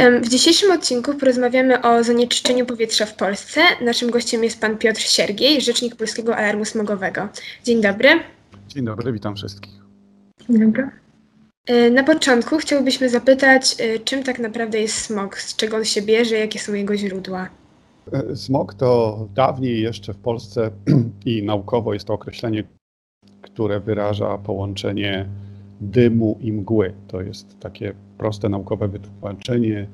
W dzisiejszym odcinku porozmawiamy o zanieczyszczeniu powietrza w Polsce. Naszym gościem jest pan Piotr Siergiej, rzecznik Polskiego Alarmu Smogowego. Dzień dobry. Dzień dobry, witam wszystkich. Dzień dobry. E, na początku chciałbyśmy zapytać, e, czym tak naprawdę jest smog, z czego on się bierze, jakie są jego źródła? E, smog to dawniej jeszcze w Polsce i naukowo jest to określenie, które wyraża połączenie dymu i mgły. To jest takie proste naukowe wytłumaczenie.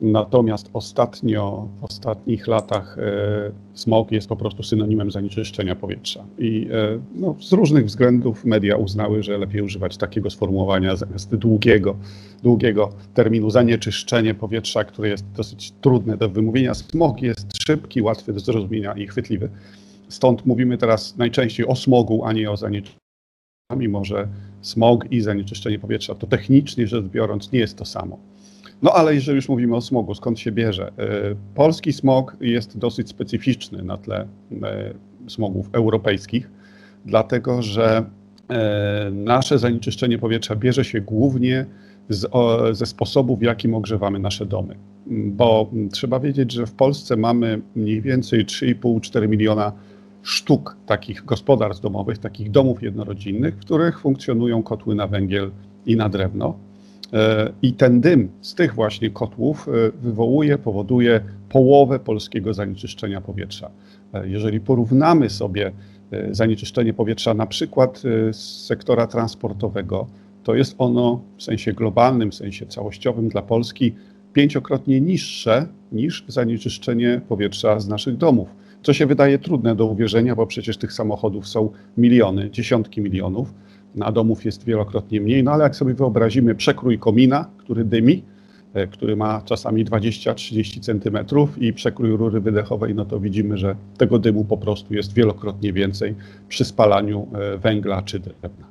Natomiast ostatnio, w ostatnich latach e, smog jest po prostu synonimem zanieczyszczenia powietrza. I e, no, z różnych względów media uznały, że lepiej używać takiego sformułowania zamiast długiego, długiego terminu zanieczyszczenie powietrza, które jest dosyć trudne do wymówienia. Smog jest szybki, łatwy do zrozumienia i chwytliwy. Stąd mówimy teraz najczęściej o smogu, a nie o zanieczyszczeniu. Mimo, że smog i zanieczyszczenie powietrza to technicznie rzecz biorąc nie jest to samo. No ale jeżeli już mówimy o smogu, skąd się bierze? E, polski smog jest dosyć specyficzny na tle e, smogów europejskich, dlatego że e, nasze zanieczyszczenie powietrza bierze się głównie z, ze sposobu, w jakim ogrzewamy nasze domy. Bo trzeba wiedzieć, że w Polsce mamy mniej więcej 3,5-4 miliona sztuk takich gospodarstw domowych, takich domów jednorodzinnych, w których funkcjonują kotły na węgiel i na drewno. E, I ten dym z tych właśnie kotłów e, wywołuje, powoduje połowę polskiego zanieczyszczenia powietrza. E, jeżeli porównamy sobie zanieczyszczenie powietrza na przykład z sektora transportowego, to jest ono w sensie globalnym, w sensie całościowym dla Polski pięciokrotnie niższe niż zanieczyszczenie powietrza z naszych domów. Co się wydaje trudne do uwierzenia, bo przecież tych samochodów są miliony, dziesiątki milionów na domów jest wielokrotnie mniej, no ale jak sobie wyobrazimy przekrój komina, który dymi, e, który ma czasami 20-30 centymetrów i przekrój rury wydechowej, no to widzimy, że tego dymu po prostu jest wielokrotnie więcej przy spalaniu e, węgla czy drewna.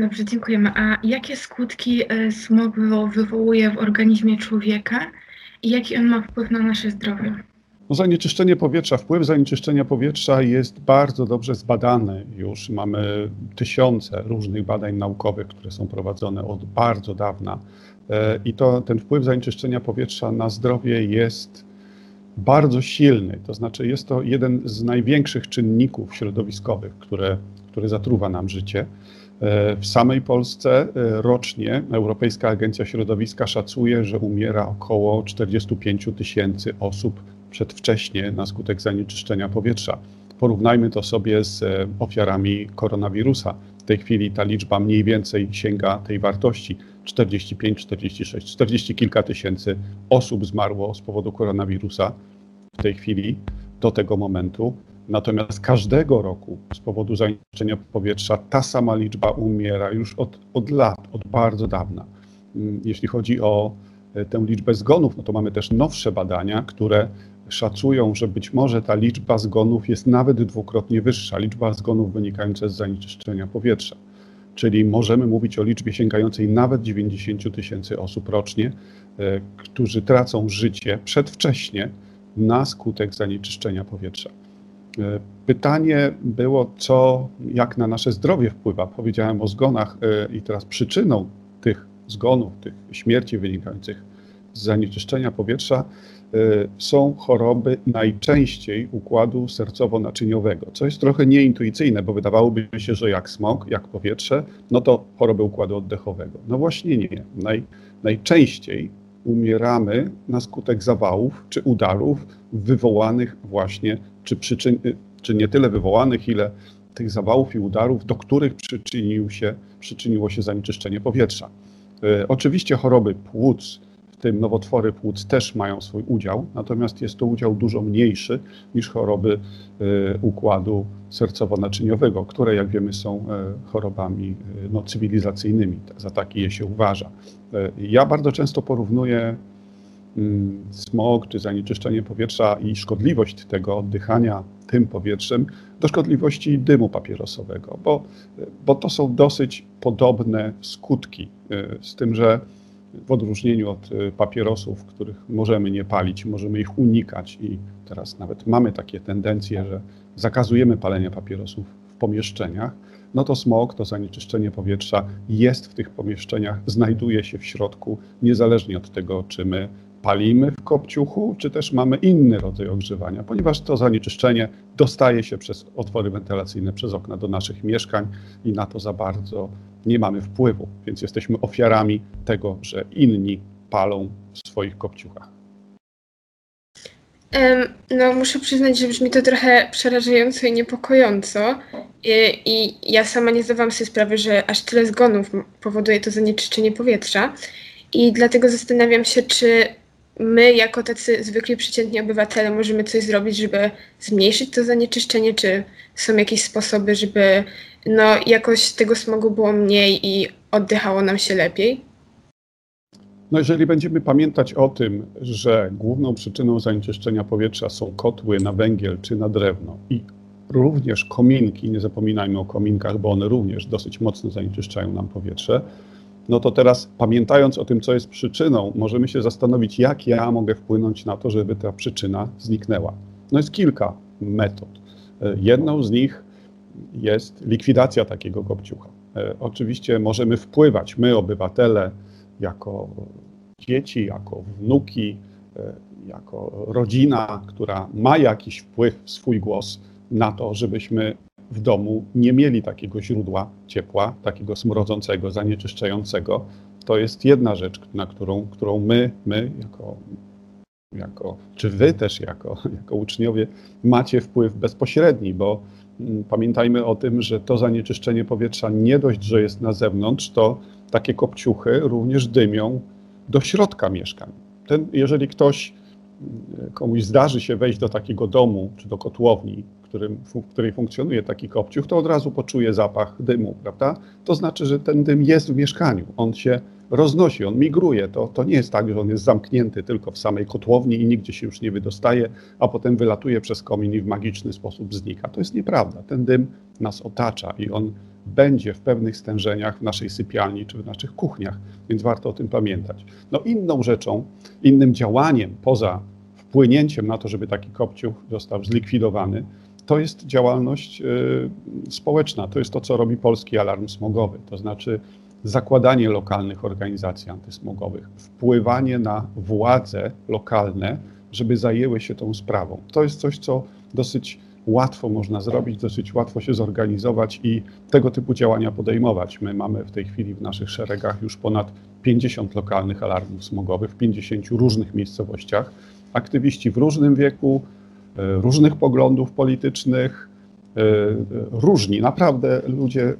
Dobrze, dziękujemy. A jakie skutki e, smog wywołuje w organizmie człowieka i jaki on ma wpływ na nasze zdrowie? No, zanieczyszczenie powietrza, wpływ zanieczyszczenia powietrza jest bardzo dobrze zbadany już. Mamy tysiące różnych badań naukowych, które są prowadzone od bardzo dawna. E, I to, ten wpływ zanieczyszczenia powietrza na zdrowie jest bardzo silny. To znaczy, jest to jeden z największych czynników środowiskowych, które, który zatruwa nam życie. E, w samej Polsce e, rocznie Europejska Agencja Środowiska szacuje, że umiera około 45 tysięcy osób przedwcześnie na skutek zanieczyszczenia powietrza. Porównajmy to sobie z e, ofiarami koronawirusa. W tej chwili ta liczba mniej więcej sięga tej wartości 45, 46, 40 kilka tysięcy osób zmarło z powodu koronawirusa w tej chwili do tego momentu. Natomiast każdego roku z powodu zanieczyszczenia powietrza ta sama liczba umiera już od, od lat, od bardzo dawna. Mm, jeśli chodzi o e, tę liczbę zgonów, no to mamy też nowsze badania, które szacują, że być może ta liczba zgonów jest nawet dwukrotnie wyższa, liczba zgonów wynikająca z zanieczyszczenia powietrza. Czyli możemy mówić o liczbie sięgającej nawet 90 tysięcy osób rocznie, e, którzy tracą życie przedwcześnie na skutek zanieczyszczenia powietrza. E, pytanie było, co, jak na nasze zdrowie wpływa. Powiedziałem o zgonach e, i teraz przyczyną tych zgonów, tych śmierci wynikających z zanieczyszczenia powietrza są choroby najczęściej układu sercowo-naczyniowego, co jest trochę nieintuicyjne, bo wydawałoby się, że jak smog, jak powietrze, no to choroby układu oddechowego. No właśnie nie. Naj, najczęściej umieramy na skutek zawałów czy udarów wywołanych właśnie, czy, przyczyn, y, czy nie tyle wywołanych, ile tych zawałów i udarów, do których przyczynił się, przyczyniło się zanieczyszczenie powietrza. Y, oczywiście choroby płuc, tym nowotwory płuc też mają swój udział, natomiast jest to udział dużo mniejszy niż choroby e, układu sercowo-naczyniowego, które jak wiemy są e, chorobami e, no, cywilizacyjnymi. Za takie je się uważa. Ja bardzo często porównuję mm, smog czy zanieczyszczenie powietrza i szkodliwość tego oddychania tym powietrzem do szkodliwości dymu papierosowego, bo, bo to są dosyć podobne skutki, z tym, że w odróżnieniu od y, papierosów, których możemy nie palić, możemy ich unikać i teraz nawet mamy takie tendencje, że zakazujemy palenia papierosów w pomieszczeniach. no to smog, to zanieczyszczenie powietrza jest w tych pomieszczeniach, znajduje się w środku, niezależnie od tego, czy my palimy w kopciuchu, czy też mamy inny rodzaj ogrzewania, ponieważ to zanieczyszczenie dostaje się przez otwory wentylacyjne, przez okna do naszych mieszkań i na to za bardzo nie mamy wpływu, więc jesteśmy ofiarami tego, że inni palą w swoich kopciuchach. No, muszę przyznać, że brzmi to trochę przerażająco i niepokojąco. I, I, ja sama nie zdawałam sobie sprawy, że aż tyle zgonów powoduje to zanieczyszczenie powietrza. I dlatego zastanawiam się, czy my, jako tacy zwykli, przeciętni obywatele, możemy coś zrobić, żeby zmniejszyć to zanieczyszczenie, czy są jakieś sposoby, żeby no, jakoś tego smogu było mniej i oddychało nam się lepiej? No jeżeli będziemy pamiętać o tym, że główną przyczyną zanieczyszczenia powietrza są kotły na węgiel czy na drewno i również kominki, nie zapominajmy o kominkach, bo one również dosyć mocno zanieczyszczają nam powietrze, no to teraz pamiętając o tym, co jest przyczyną, możemy się zastanowić, jak ja mogę wpłynąć na to, żeby ta przyczyna zniknęła. No jest kilka metod. Jedną z nich jest likwidacja takiego kopciucha. E, oczywiście możemy wpływać, my obywatele, jako dzieci, jako wnuki, e, jako rodzina, która ma jakiś wpływ, swój głos na to, żebyśmy w domu nie mieli takiego źródła ciepła, takiego smrodzącego, zanieczyszczającego. To jest jedna rzecz, na którą, którą my, my jako, jako, czy wy też jako, jako uczniowie macie wpływ bezpośredni, bo mm, pamiętajmy o tym, że to zanieczyszczenie powietrza nie dość, że jest na zewnątrz, to takie kopciuchy również dymią do środka mieszkań. Ten, jeżeli ktoś, mm, komuś zdarzy się wejść do takiego domu czy do kotłowni, którym, w której funkcjonuje taki kopciuch, to od razu poczuje zapach dymu, prawda? To znaczy, że ten dym jest w mieszkaniu, on się roznosi, on migruje. To, to nie jest tak, że on jest zamknięty tylko w samej kotłowni i nigdzie się już nie wydostaje, a potem wylatuje przez komin i w magiczny sposób znika. To jest nieprawda. Ten dym nas otacza i on będzie w pewnych stężeniach w naszej sypialni czy w naszych kuchniach, więc warto o tym pamiętać. No inną rzeczą, innym działaniem poza wpłynięciem na to, żeby taki kopciuch został zlikwidowany, to jest działalność y, społeczna. To jest to, co robi Polski Alarm Smogowy, to znaczy zakładanie lokalnych organizacji antysmogowych, wpływanie na władze lokalne, żeby zajęły się tą sprawą. To jest coś, co dosyć łatwo można zrobić, dosyć łatwo się zorganizować i tego typu działania podejmować. My mamy w tej chwili w naszych szeregach już ponad 50 lokalnych alarmów smogowych w 50 różnych miejscowościach. Aktywiści w różnym wieku, różnych poglądów politycznych, e, różni, naprawdę ludzie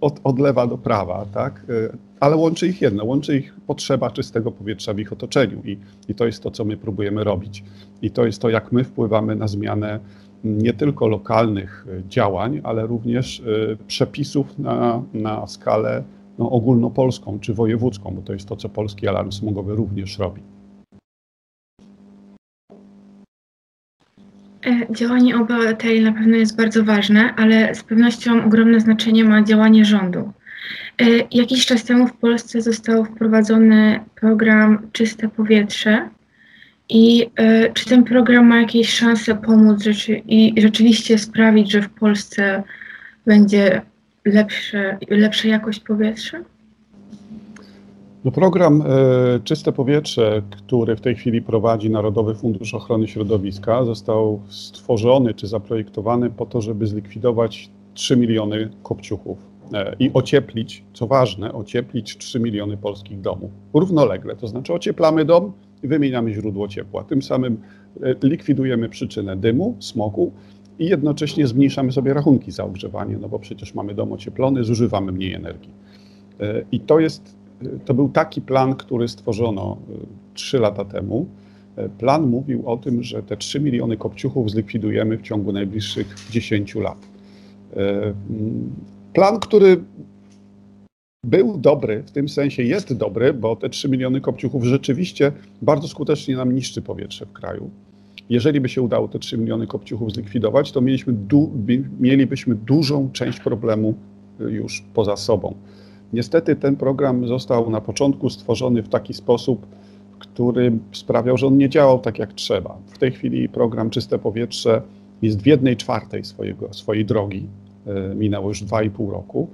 od, od lewa do prawa, tak? E, ale łączy ich jedno, łączy ich potrzeba czystego powietrza w ich otoczeniu i, i to jest to, co my próbujemy robić. I to jest to, jak my wpływamy na zmianę nie tylko lokalnych e, działań, ale również e, przepisów na, na skalę no, ogólnopolską czy wojewódzką, bo to jest to, co Polski Alarm Smogowy również robi. Działanie obywateli na pewno jest bardzo ważne, ale z pewnością ogromne znaczenie ma działanie rządu. Jakiś czas temu w Polsce został wprowadzony program Czyste Powietrze, i y, czy ten program ma jakieś szanse pomóc rzeczy, i rzeczywiście sprawić, że w Polsce będzie lepsze, lepsza jakość powietrza? No program e, Czyste Powietrze, który w tej chwili prowadzi Narodowy Fundusz Ochrony Środowiska, został stworzony czy zaprojektowany po to, żeby zlikwidować 3 miliony kopciuchów e, i ocieplić, co ważne, ocieplić 3 miliony polskich domów równolegle. To znaczy ocieplamy dom, i wymieniamy źródło ciepła. Tym samym e, likwidujemy przyczynę dymu, smogu i jednocześnie zmniejszamy sobie rachunki za ogrzewanie, no bo przecież mamy dom ocieplony, zużywamy mniej energii. I to jest, to był taki plan, który stworzono 3 lata temu. Plan mówił o tym, że te 3 miliony kopciuchów zlikwidujemy w ciągu najbliższych 10 lat. Plan, który był dobry, w tym sensie jest dobry, bo te 3 miliony kopciuchów rzeczywiście bardzo skutecznie nam niszczy powietrze w kraju. Jeżeli by się udało te 3 miliony kopciuchów zlikwidować, to mielibyśmy dużą część problemu y, już poza sobą. Niestety ten program został na początku stworzony w taki sposób, który sprawiał, że on nie działał tak jak trzeba. W tej chwili program Czyste Powietrze jest w jednej czwartej swojego, swojej drogi minęło już 2,5 roku.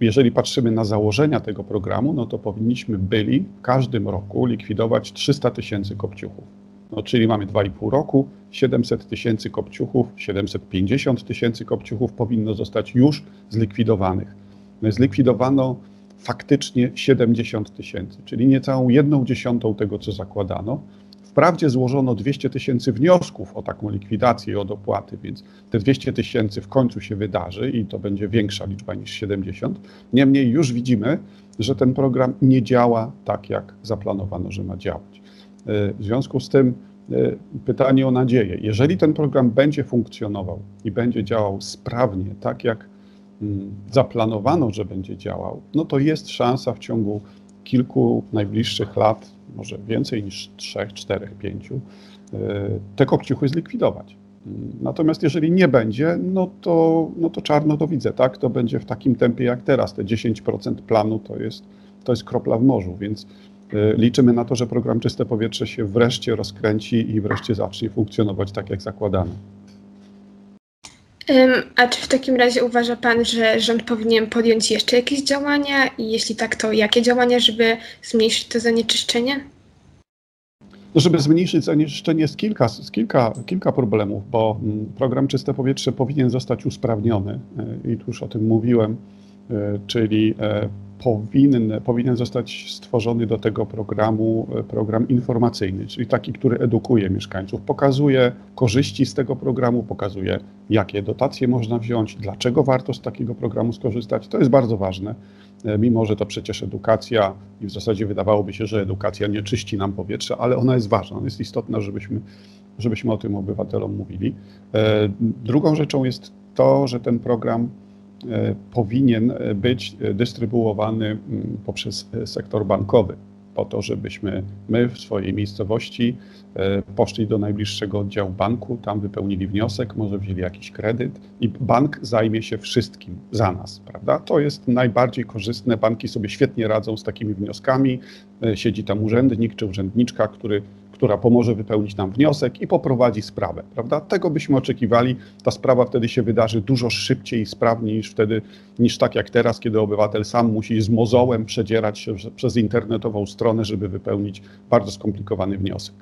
Jeżeli patrzymy na założenia tego programu, no to powinniśmy byli w każdym roku likwidować 300 tysięcy kopciuchów. No, czyli mamy 2,5 roku, 700 tysięcy kopciuchów, 750 tysięcy kopciuchów powinno zostać już zlikwidowanych. No, zlikwidowano faktycznie 70 tysięcy, czyli niecałą jedną dziesiątą tego, co zakładano. Wprawdzie złożono 200 tysięcy wniosków o taką likwidację i o dopłaty, więc te 200 tysięcy w końcu się wydarzy i to będzie większa liczba niż 70. Niemniej już widzimy, że ten program nie działa tak, jak zaplanowano, że ma działać. W związku z tym e, pytanie o nadzieję. Jeżeli ten program będzie funkcjonował i będzie działał sprawnie, tak jak zaplanowano, że będzie działał, no to jest szansa w ciągu kilku najbliższych lat, może więcej niż trzech, czterech, pięciu, e, te kopciuchy zlikwidować. Natomiast jeżeli nie będzie, no to, no to czarno to widzę, tak? To będzie w takim tempie jak teraz. Te 10% planu to jest, to jest kropla w morzu, więc E, liczymy na to, że program Czyste Powietrze się wreszcie rozkręci i wreszcie zacznie funkcjonować tak, jak zakładano. A czy w takim razie uważa Pan, że rząd powinien podjąć jeszcze jakieś działania? I jeśli tak, to jakie działania, żeby zmniejszyć to zanieczyszczenie? No, żeby zmniejszyć zanieczyszczenie jest kilka, kilka, kilka problemów, bo mm, program Czyste Powietrze powinien zostać usprawniony. E, i tu już o tym mówiłem, czyli powinien, powinien zostać stworzony do tego programu e, program informacyjny, czyli taki, który edukuje mieszkańców, pokazuje korzyści z tego programu, pokazuje, jakie dotacje można wziąć, dlaczego warto z takiego programu skorzystać. To jest bardzo ważne, e, mimo że to przecież edukacja i w zasadzie wydawałoby się, że edukacja nie czyści nam powietrza, ale ona jest ważna, ona jest istotna, żebyśmy, żebyśmy o tym obywatelom mówili. E, drugą rzeczą jest to, że ten program E, powinien e, być dystrybuowany mm, poprzez e, sektor bankowy, po to, żebyśmy my w swojej miejscowości poszli do najbliższego oddziału banku, tam wypełnili wniosek, może wzięli jakiś kredyt i bank zajmie się wszystkim za nas, prawda? To jest najbardziej korzystne. Banki sobie świetnie radzą z takimi wnioskami. Siedzi tam urzędnik czy urzędniczka, który która pomoże wypełnić nam wniosek i poprowadzi sprawę, prawda? Tego byśmy oczekiwali. Ta sprawa wtedy się wydarzy dużo szybciej i sprawniej niż wtedy, niż tak jak teraz, kiedy obywatel sam musi z mozołem przedzierać się przez internetową stronę, żeby wypełnić bardzo skomplikowany wniosek.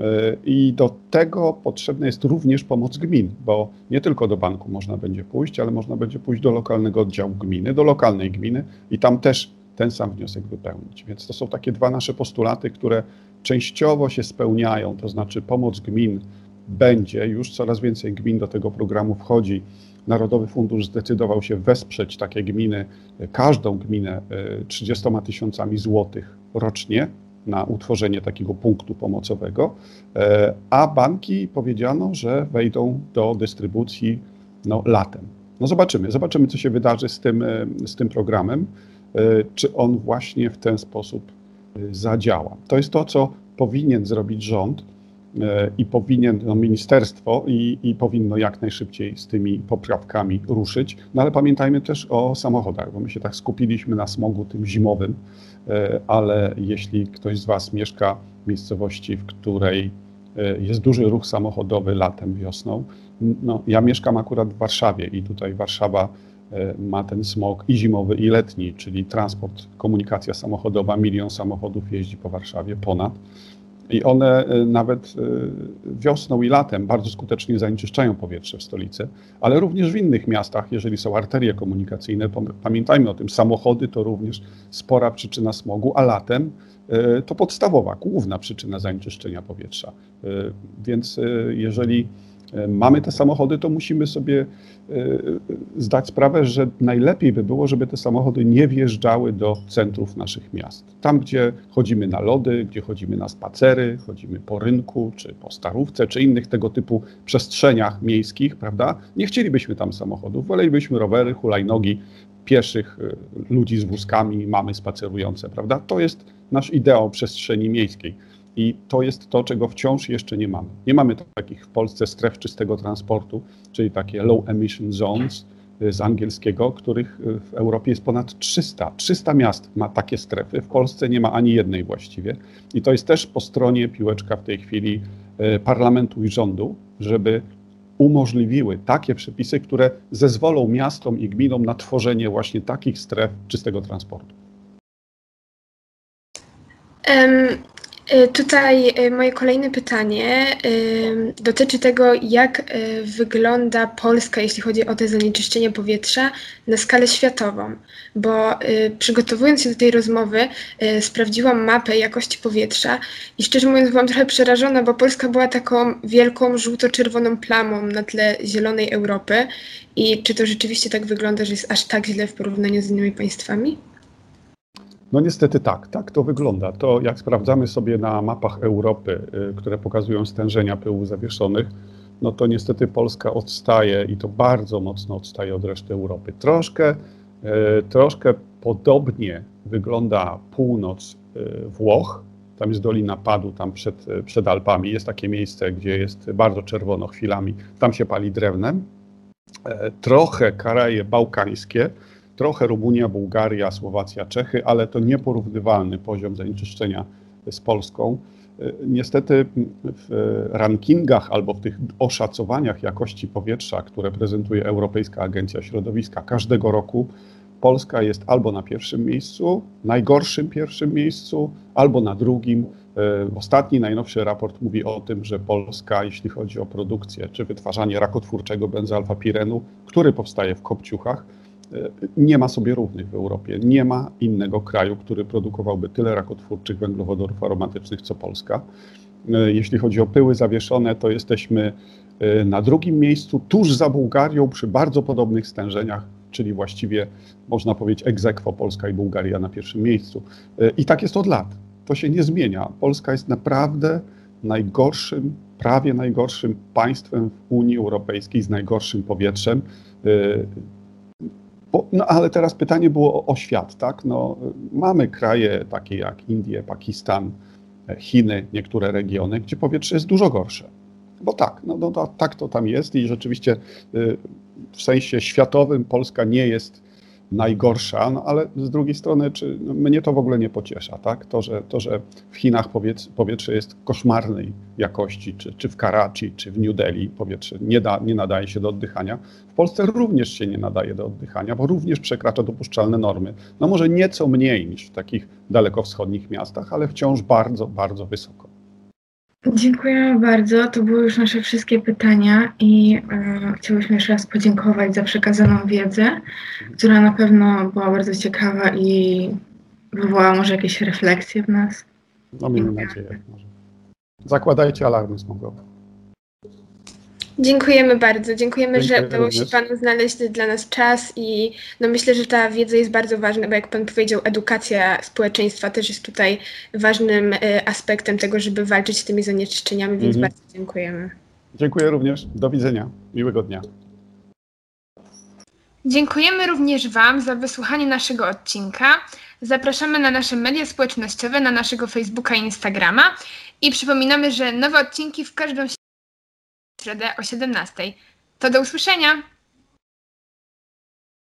E, I do tego potrzebna jest również pomoc gmin, bo nie tylko do banku można będzie pójść, ale można będzie pójść do lokalnego oddziału gminy, do lokalnej gminy i tam też ten sam wniosek wypełnić. Więc to są takie dwa nasze postulaty, które częściowo się spełniają, to znaczy pomoc gmin będzie, już coraz więcej gmin do tego programu wchodzi. Narodowy Fundusz zdecydował się wesprzeć takie gminy, każdą gminę 30 e, tysiącami złotych rocznie na utworzenie takiego punktu pomocowego, e, a banki powiedziano, że wejdą do dystrybucji no, latem. No zobaczymy, zobaczymy, co się wydarzy z tym, e, z tym programem, czy on właśnie w ten sposób zadziała. To jest to, co powinien zrobić rząd e, i powinien no, ministerstwo i, i powinno jak najszybciej z tymi poprawkami ruszyć. No ale pamiętajmy też o samochodach, bo my się tak skupiliśmy na smogu tym zimowym, e, ale jeśli ktoś z Was mieszka w miejscowości, w której e, jest duży ruch samochodowy latem, wiosną, no, ja mieszkam akurat w Warszawie i tutaj Warszawa E, ma ten smog i zimowy, i letni, czyli transport, komunikacja samochodowa, milion samochodów jeździ po Warszawie, ponad. I one e, nawet e, wiosną i latem bardzo skutecznie zanieczyszczają powietrze w stolicy, ale również w innych miastach, jeżeli są arterie komunikacyjne. Pamiętajmy o tym, samochody to również spora przyczyna smogu, a latem to podstawowa, główna przyczyna zanieczyszczenia powietrza. Więc jeżeli mamy te samochody, to musimy sobie e, zdać sprawę, że najlepiej by było, żeby te samochody nie wjeżdżały do centrów naszych miast. Tam, gdzie chodzimy na lody, gdzie chodzimy na spacery, chodzimy po rynku, czy po starówce, czy innych tego typu przestrzeniach miejskich, prawda? Nie chcielibyśmy tam samochodów, wolelibyśmy rowery, hulajnogi, pieszych, e, ludzi z wózkami, mamy spacerujące, prawda? To jest nasz ideał przestrzeni miejskiej. I to jest to, czego wciąż jeszcze nie mamy. Nie mamy takich w Polsce stref czystego transportu, czyli takie low emission zones y, z angielskiego, których y, w Europie jest ponad 300. 300 miast ma takie strefy, w Polsce nie ma ani jednej właściwie. I to jest też po stronie piłeczka w tej chwili y, parlamentu i rządu, żeby umożliwiły takie przepisy, które zezwolą miastom i gminom na tworzenie właśnie takich stref czystego transportu. Tutaj y, moje kolejne pytanie y, dotyczy tego, jak wygląda Polska, jeśli chodzi o te zanieczyszczenie powietrza na skalę światową. Bo przygotowując się do tej rozmowy, sprawdziłam mapę jakości powietrza i szczerze mówiąc byłam trochę przerażona, bo Polska była taką wielką żółto-czerwoną plamą na tle zielonej Europy. I czy to rzeczywiście tak wygląda, że jest aż tak źle w porównaniu z innymi państwami? No niestety tak, tak to wygląda. To jak sprawdzamy sobie na mapach Europy, y, które pokazują stężenia pyłów zawieszonych, no to niestety Polska odstaje i to bardzo mocno odstaje od reszty Europy. Troszkę, y, troszkę podobnie wygląda północ y, Włoch. Tam jest Dolina Padu, tam przed, przed Alpami. Jest takie miejsce, gdzie jest bardzo czerwono chwilami. Tam się pali drewnem. E, trochę Karaje Bałkańskie, trochę Rumunia, Bułgaria, Słowacja, Czechy, ale to nieporównywalny poziom zanieczyszczenia z Polską. Niestety w rankingach albo w tych oszacowaniach jakości powietrza, które prezentuje Europejska Agencja Środowiska każdego roku, Polska jest albo na pierwszym miejscu, najgorszym pierwszym miejscu, albo na drugim. Ostatni, najnowszy raport mówi o tym, że Polska, jeśli chodzi o produkcję czy wytwarzanie rakotwórczego benzalfapirenu, który powstaje w kopciuchach, nie ma sobie równych w Europie. Nie ma innego kraju, który produkowałby tyle rakotwórczych węglowodorów aromatycznych co Polska. E, jeśli chodzi o pyły zawieszone, to jesteśmy e, na drugim miejscu, tuż za Bułgarią, przy bardzo podobnych stężeniach, czyli właściwie można powiedzieć egzekwo Polska i Bułgaria na pierwszym miejscu. E, I tak jest od lat. To się nie zmienia. Polska jest naprawdę najgorszym, prawie najgorszym państwem w Unii Europejskiej z najgorszym powietrzem. Bo, no ale teraz pytanie było o, o, świat, tak? No, mamy kraje takie jak Indie, Pakistan, Chiny, niektóre regiony, gdzie powietrze jest dużo gorsze. Bo tak, no, no tak to tam jest i rzeczywiście y, w sensie światowym Polska nie jest najgorsza, no ale z drugiej strony, czy no, mnie to w ogóle nie pociesza, tak? To, że, to, że w Chinach powietrze, jest koszmarnej jakości, czy, czy w Karachi, czy w New Delhi powietrze nie, da, nie nadaje się do oddychania. W Polsce również się nie nadaje do oddychania, bo również przekracza dopuszczalne normy. No może nieco mniej niż w takich dalekowschodnich miastach, ale wciąż bardzo, bardzo wysoko. Dziękujemy bardzo. To były już nasze wszystkie pytania i e, chciałyśmy jeszcze raz podziękować za przekazaną wiedzę, która na pewno była bardzo ciekawa i wywołała może jakieś refleksje w nas. No miejmy nadzieję. Może. Zakładajcie alarmy smogowe. Dziękujemy bardzo. Dziękujemy, Dziękuję że udało się Panu znaleźć dla nas czas i no myślę, że ta wiedza jest bardzo ważna, bo jak Pan powiedział, edukacja społeczeństwa też jest tutaj ważnym y, aspektem tego, żeby walczyć z tymi zanieczyszczeniami, więc mhm. bardzo dziękujemy. Dziękuję również. Do widzenia. Miłego dnia. Dziękujemy również Wam za wysłuchanie naszego odcinka. Zapraszamy na nasze media społecznościowe, na naszego Facebooka i Instagrama i przypominamy, że nowe odcinki w każdą środę o 17. To do usłyszenia!